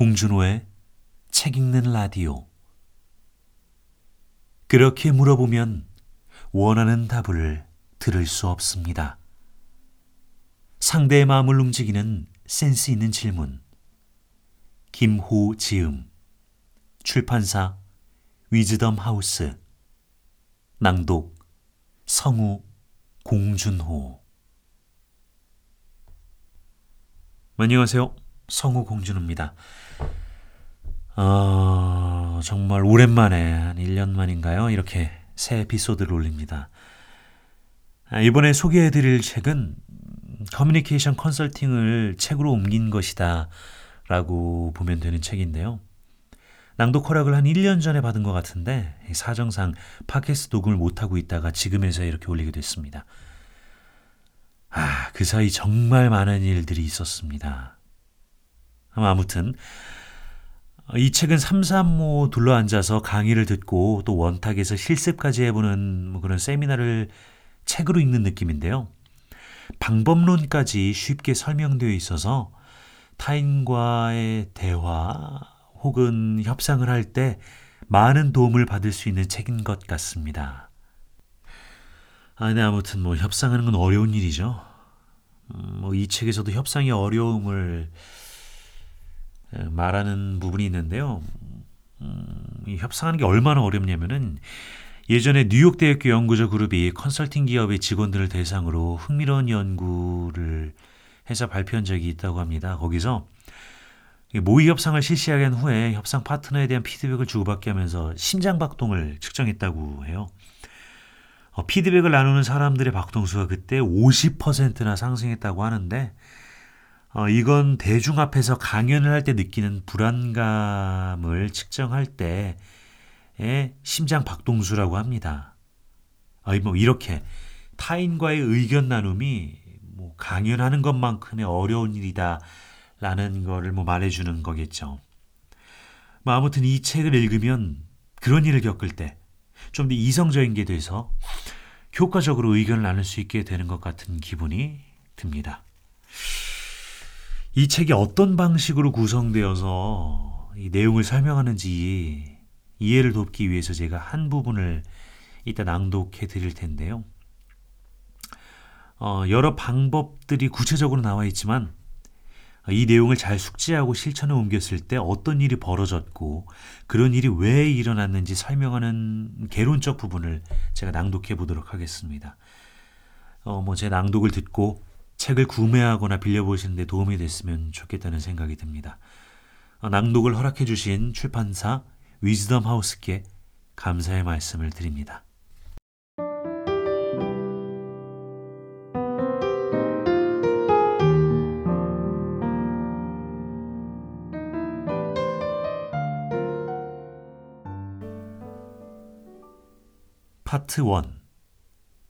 공준호의 책 읽는 라디오. 그렇게 물어보면 원하는 답을 들을 수 없습니다. 상대의 마음을 움직이는 센스 있는 질문. 김호지음. 출판사 위즈덤 하우스. 낭독 성우 공준호. 안녕하세요. 성우 공준호입니다. 어, 정말 오랜만에 한 1년 만인가요? 이렇게 새 에피소드를 올립니다. 아, 이번에 소개해 드릴 책은 커뮤니케이션 컨설팅을 책으로 옮긴 것이다 라고 보면 되는 책인데요. 낭독 허락을 한 1년 전에 받은 것 같은데 사정상 팟캐스트 녹음을 못하고 있다가 지금에서 이렇게 올리게 됐습니다. 아, 그 사이 정말 많은 일들이 있었습니다. 아무튼 이 책은 삼삼모 둘러앉아서 강의를 듣고 또 원탁에서 실습까지 해보는 뭐 그런 세미나를 책으로 읽는 느낌인데요. 방법론까지 쉽게 설명되어 있어서 타인과의 대화 혹은 협상을 할 때 많은 도움을 받을 수 있는 책인 것 같습니다. 아, 네, 아무튼 뭐 협상하는 건 어려운 일이죠. 음, 뭐이 책에서도 협상의 어려움을 말하는 부분이 있는데요. 음, 이 협상하는 게 얼마나 어렵냐면은 예전에 뉴욕 대학교 연구자 그룹이 컨설팅 기업의 직원들을 대상으로 흥미로운 연구를 해서 발표한 적이 있다고 합니다. 거기서 모의 협상을 실시하게 한 후에 협상 파트너에 대한 피드백을 주고받게 하면서 심장 박동을 측정했다고 해요. 어, 피드백을 나누는 사람들의 박동수가 그때 50%나 상승했다고 하는데 어, 이건 대중 앞에서 강연을 할 때 느끼는 불안감을 측정할 때의 심장 박동수라고 합니다. 어, 뭐 이렇게 타인과의 의견 나눔이 뭐 강연하는 것만큼의 어려운 일이다라는 거를 뭐 말해주는 거겠죠. 뭐 아무튼 이 책을 읽으면 그런 일을 겪을 때 좀 더 이성적인 게 돼서 효과적으로 의견을 나눌 수 있게 되는 것 같은 기분이 듭니다. 이 책이 어떤 방식으로 구성되어서 이 내용을 설명하는지 이해를 돕기 위해서 제가 한 부분을 이따 낭독해 드릴 텐데요. 어, 여러 방법들이 구체적으로 나와 있지만 이 내용을 잘 숙지하고 실천에 옮겼을 때 어떤 일이 벌어졌고 그런 일이 왜 일어났는지 설명하는 개론적 부분을 제가 낭독해 보도록 하겠습니다. 어, 뭐 제 낭독을 듣고 책을 구매하거나 빌려보시는데 도움이 됐으면 좋겠다는 생각이 듭니다. 어, 낭독을 허락해 주신 출판사 위즈덤 하우스께 감사의 말씀을 드립니다. 파트 1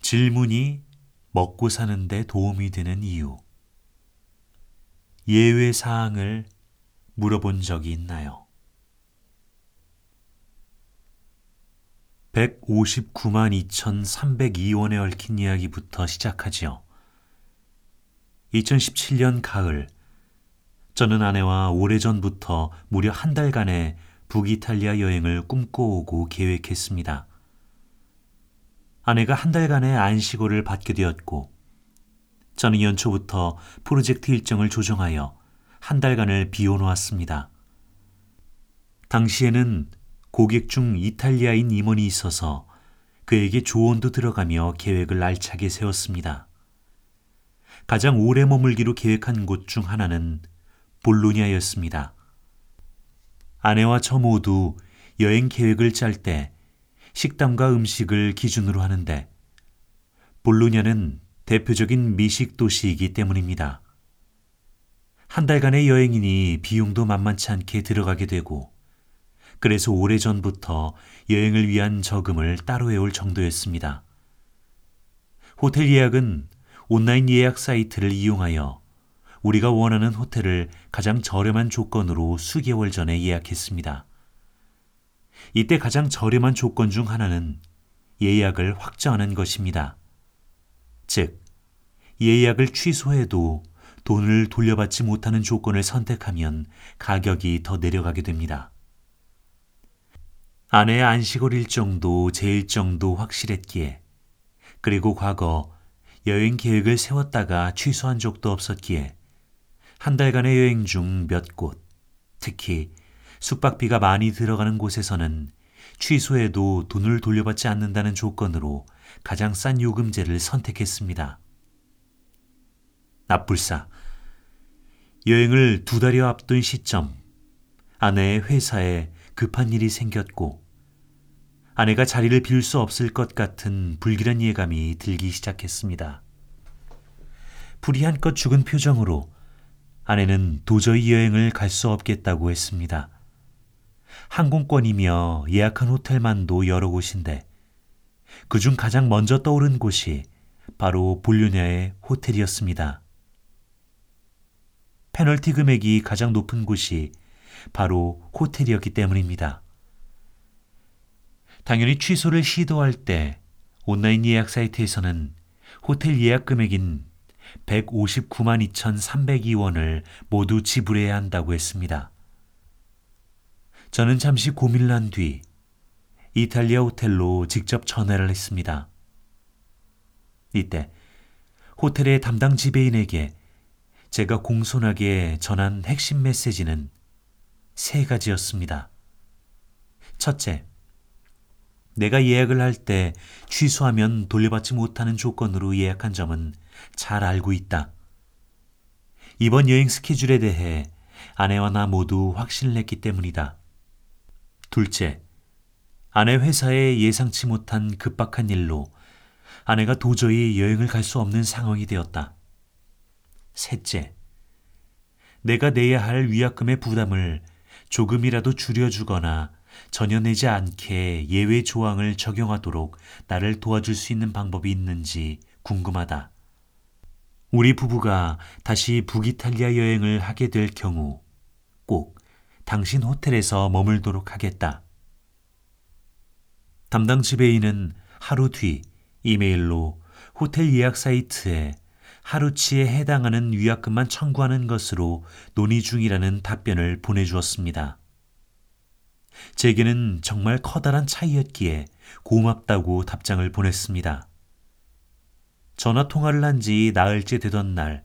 질문이 먹고 사는데 도움이 되는 이유. 예외 사항을 물어본 적이 있나요? 159만 2,302원에 얽힌 이야기부터 시작하지요. 2017년 가을, 저는 아내와 오래전부터 무려 한 달간의 북이탈리아 여행을 꿈꿔오고 계획했습니다. 아내가 한 달간의 안식월을 받게 되었고 저는 연초부터 프로젝트 일정을 조정하여 한 달간을 비워놓았습니다. 당시에는 고객 중 이탈리아인 임원이 있어서 그에게 조언도 들어가며 계획을 알차게 세웠습니다. 가장 오래 머물기로 계획한 곳 중 하나는 볼로냐였습니다. 아내와 저 모두 여행 계획을 짤 때 식당과 음식을 기준으로 하는데 볼로냐는 대표적인 미식 도시이기 때문입니다. 한 달간의 여행이니 비용도 만만치 않게 들어가게 되고 그래서 오래전부터 여행을 위한 저금을 따로 해올 정도였습니다. 호텔 예약은 온라인 예약 사이트를 이용하여 우리가 원하는 호텔을 가장 저렴한 조건으로 수개월 전에 예약했습니다. 이때 가장 저렴한 조건 중 하나는 예약을 확정하는 것입니다. 즉, 예약을 취소해도 돈을 돌려받지 못하는 조건을 선택하면 가격이 더 내려가게 됩니다. 아내의 안식월 일정도 제 일정도 확실했기에 그리고 과거 여행 계획을 세웠다가 취소한 적도 없었기에 한 달간의 여행 중 몇 곳, 특히 숙박비가 많이 들어가는 곳에서는 취소해도 돈을 돌려받지 않는다는 조건으로 가장 싼 요금제를 선택했습니다. 납불사. 여행을 두 달여 앞둔 시점, 아내의 회사에 급한 일이 생겼고, 아내가 자리를 비울 수 없을 것 같은 불길한 예감이 들기 시작했습니다. 불이 한껏 죽은 표정으로 아내는 도저히 여행을 갈 수 없겠다고 했습니다. 항공권이며 예약한 호텔만도 여러 곳인데 그중 가장 먼저 떠오른 곳이 바로 볼류냐의 호텔이었습니다. 페널티 금액이 가장 높은 곳이 바로 호텔이었기 때문입니다. 당연히 취소를 시도할 때 온라인 예약 사이트에서는 호텔 예약 금액인 159만 2,302원을 모두 지불해야 한다고 했습니다. 저는 잠시 고민을 한 뒤 이탈리아 호텔로 직접 전화를 했습니다. 이때 호텔의 담당 지배인에게 제가 공손하게 전한 핵심 메시지는 세 가지였습니다. 첫째, 내가 예약을 할 때 취소하면 돌려받지 못하는 조건으로 예약한 점은 잘 알고 있다. 이번 여행 스케줄에 대해 아내와 나 모두 확신을 했기 때문이다. 둘째, 아내 회사에 예상치 못한 급박한 일로 아내가 도저히 여행을 갈 수 없는 상황이 되었다. 셋째, 내가 내야 할 위약금의 부담을 조금이라도 줄여주거나 전혀 내지 않게 예외 조항을 적용하도록 나를 도와줄 수 있는 방법이 있는지 궁금하다. 우리 부부가 다시 북이탈리아 여행을 하게 될 경우 꼭 당신 호텔에서 머물도록 하겠다. 담당 지배인은 하루 뒤 이메일로 호텔 예약 사이트에 하루치에 해당하는 위약금만 청구하는 것으로 논의 중이라는 답변을 보내주었습니다. 제게는 정말 커다란 차이였기에 고맙다고 답장을 보냈습니다. 전화 통화를 한 지 나흘째 되던 날,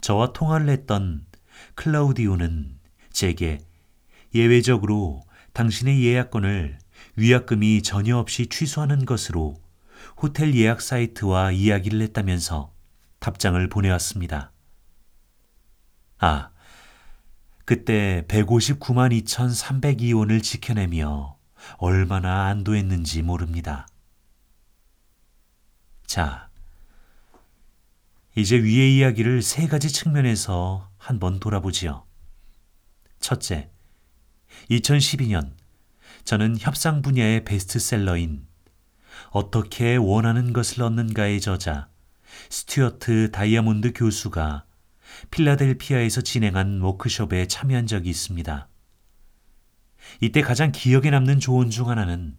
저와 통화를 했던 클라우디오는 제게 예외적으로 당신의 예약권을 위약금이 전혀 없이 취소하는 것으로 호텔 예약 사이트와 이야기를 했다면서 답장을 보내왔습니다. 아, 그때 159만 2,302원을 지켜내며 얼마나 안도했는지 모릅니다. 자, 이제 위의 이야기를 세 가지 측면에서 한번 돌아보지요. 첫째, 2012년 저는 협상 분야의 베스트셀러인 어떻게 원하는 것을 얻는가의 저자 스튜어트 다이아몬드 교수가 필라델피아에서 진행한 워크숍에 참여한 적이 있습니다. 이때 가장 기억에 남는 조언 중 하나는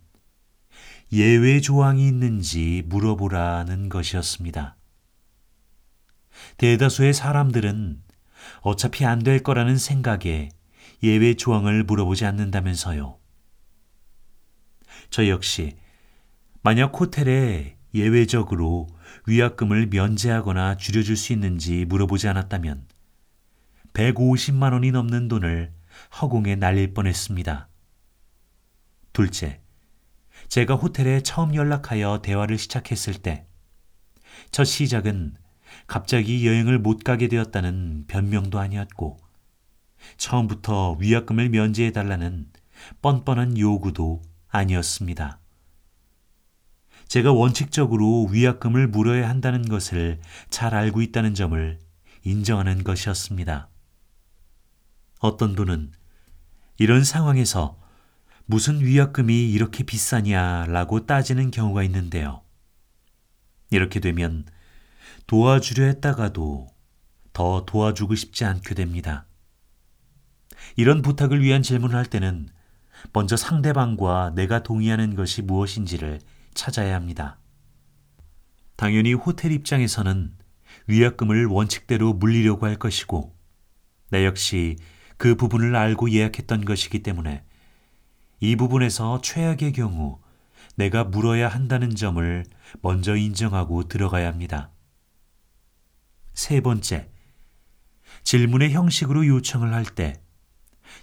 예외 조항이 있는지 물어보라는 것이었습니다. 대다수의 사람들은 어차피 안 될 거라는 생각에 예외 조항을 물어보지 않는다면서요. 저 역시 만약 호텔에 예외적으로 위약금을 면제하거나 줄여줄 수 있는지 물어보지 않았다면 150만 원이 넘는 돈을 허공에 날릴 뻔했습니다. 둘째, 제가 호텔에 처음 연락하여 대화를 시작했을 때, 첫 시작은 갑자기 여행을 못 가게 되었다는 변명도 아니었고, 처음부터 위약금을 면제해 달라는 뻔뻔한 요구도 아니었습니다. 제가 원칙적으로 위약금을 물어야 한다는 것을 잘 알고 있다는 점을 인정하는 것이었습니다. 어떤 분은 이런 상황에서 무슨 위약금이 이렇게 비싸냐라고 따지는 경우가 있는데요. 이렇게 되면 도와주려 했다가도 더 도와주고 싶지 않게 됩니다. 이런 부탁을 위한 질문을 할 때는 먼저 상대방과 내가 동의하는 것이 무엇인지를 찾아야 합니다. 당연히 호텔 입장에서는 위약금을 원칙대로 물리려고 할 것이고 나 역시 그 부분을 알고 예약했던 것이기 때문에 이 부분에서 최악의 경우 내가 물어야 한다는 점을 먼저 인정하고 들어가야 합니다. 세 번째, 질문의 형식으로 요청을 할 때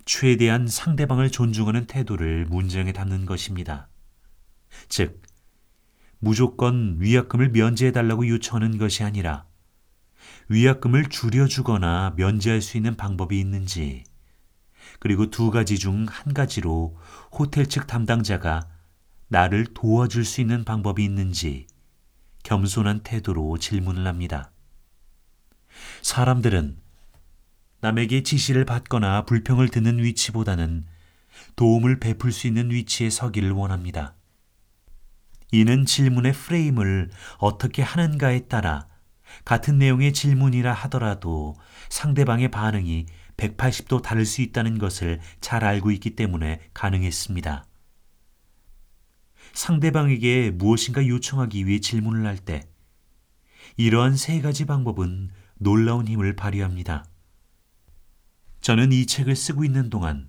최대한 상대방을 존중하는 태도를 문장에 담는 것입니다. 즉, 무조건 위약금을 면제해달라고 요청하는 것이 아니라 위약금을 줄여주거나 면제할 수 있는 방법이 있는지, 그리고 두 가지 중 한 가지로 호텔 측 담당자가 나를 도와줄 수 있는 방법이 있는지 겸손한 태도로 질문을 합니다. 사람들은 남에게 지시를 받거나 불평을 듣는 위치보다는 도움을 베풀 수 있는 위치에 서기를 원합니다. 이는 질문의 프레임을 어떻게 하는가에 따라 같은 내용의 질문이라 하더라도 상대방의 반응이 180도 다를 수 있다는 것을 잘 알고 있기 때문에 가능했습니다. 상대방에게 무엇인가 요청하기 위해 질문을 할 때 이러한 세 가지 방법은 놀라운 힘을 발휘합니다. 저는 이 책을 쓰고 있는 동안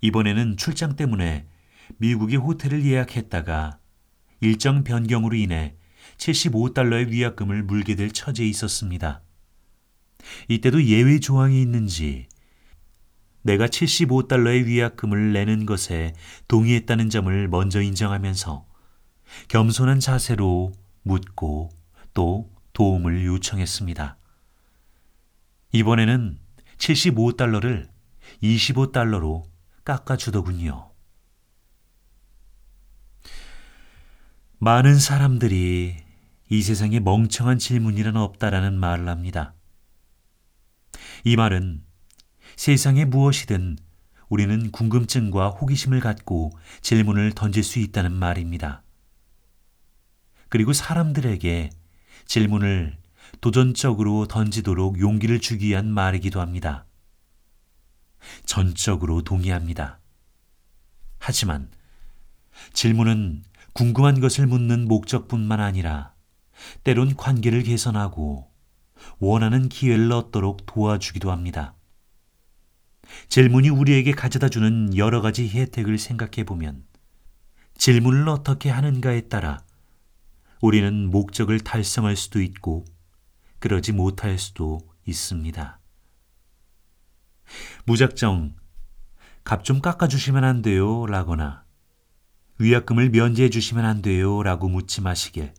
이번에는 출장 때문에 미국의 호텔을 예약했다가 일정 변경으로 인해 75달러의 위약금을 물게 될 처지에 있었습니다. 이때도 예외 조항이 있는지 내가 75달러의 위약금을 내는 것에 동의했다는 점을 먼저 인정하면서 겸손한 자세로 묻고 또 도움을 요청했습니다. 이번에는 75달러를 25달러로 깎아주더군요. 많은 사람들이 이 세상에 멍청한 질문이란 없다라는 말을 합니다. 이 말은 세상에 무엇이든 우리는 궁금증과 호기심을 갖고 질문을 던질 수 있다는 말입니다. 그리고 사람들에게 질문을 도전적으로 던지도록 용기를 주기 위한 말이기도 합니다. 전적으로 동의합니다. 하지만 질문은 궁금한 것을 묻는 목적뿐만 아니라 때론 관계를 개선하고 원하는 기회를 얻도록 도와주기도 합니다. 질문이 우리에게 가져다 주는 여러 가지 혜택을 생각해 보면 질문을 어떻게 하는가에 따라 우리는 목적을 달성할 수도 있고 그러지 못할 수도 있습니다. 무작정 값 좀 깎아주시면 안 돼요 라거나 위약금을 면제해 주시면 안 돼요 라고 묻지 마시길.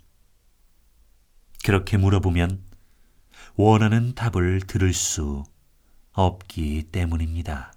그렇게 물어보면 원하는 답을 들을 수 없기 때문입니다.